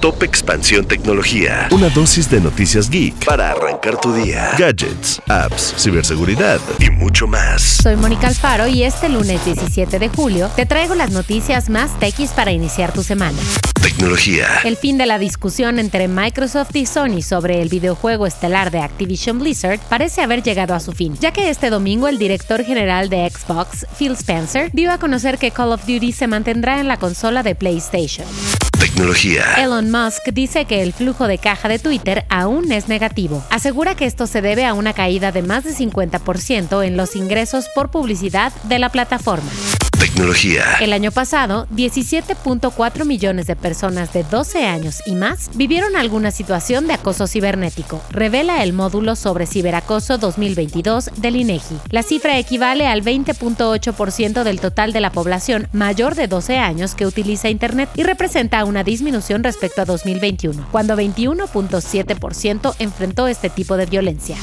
Top Expansión Tecnología. Una dosis de noticias geek para arrancar tu día. Gadgets, apps, ciberseguridad y mucho más. Soy Mónica Alfaro y este lunes 17 de julio te traigo las noticias más techis para iniciar tu semana. Tecnología. El fin de la discusión entre Microsoft y Sony sobre el videojuego estelar de Activision Blizzard parece haber llegado a su fin, ya que este domingo el director general de Xbox, Phil Spencer, dio a conocer que Call of Duty se mantendrá en la consola de PlayStation. Tecnología. Elon Musk dice que el flujo de caja de Twitter aún es negativo. Asegura que esto se debe a una caída de más de 50% en los ingresos por publicidad de la plataforma. Tecnología. El año pasado, 17.4 millones de personas de 12 años y más vivieron alguna situación de acoso cibernético, revela el módulo sobre ciberacoso 2022 del INEGI. La cifra equivale al 20.8% del total de la población mayor de 12 años que utiliza Internet y representa una disminución respecto a 2021, cuando 21.7% enfrentó este tipo de violencia.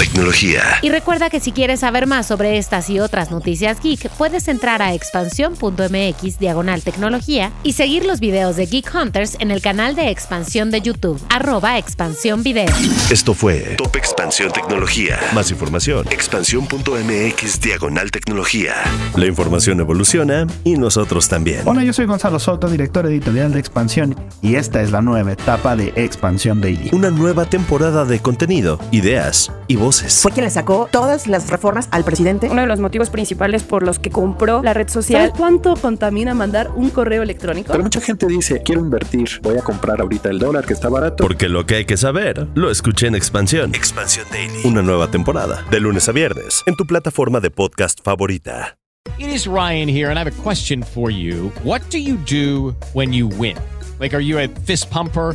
Tecnología. Y recuerda que si quieres saber más sobre estas y otras noticias geek, puedes entrar a expansión.mx diagonal tecnología y seguir los videos de Geek Hunters en el canal de expansión de YouTube, arroba expansión video. Esto fue Top Expansión Tecnología. Más información, expansión.mx diagonal tecnología. La información evoluciona y nosotros también. Hola, yo soy Gonzalo Soto, director editorial de Expansión, y esta es la nueva etapa de Expansión Daily. Una nueva temporada de contenido, ideas y voces fue quien le sacó todas las reformas al presidente. Uno de los motivos principales por los que compró la red social. ¿Sabes cuánto contamina mandar un correo electrónico? Pero mucha gente dice, quiero invertir, voy a comprar ahorita el dólar que está barato. Porque lo que hay que saber, lo escuché en Expansión. Expansión Daily. Una nueva temporada, de lunes a viernes, en tu plataforma de podcast favorita. It is Ryan here, and I have a question for you. What do you do when you win? Like, are you a fist pumper?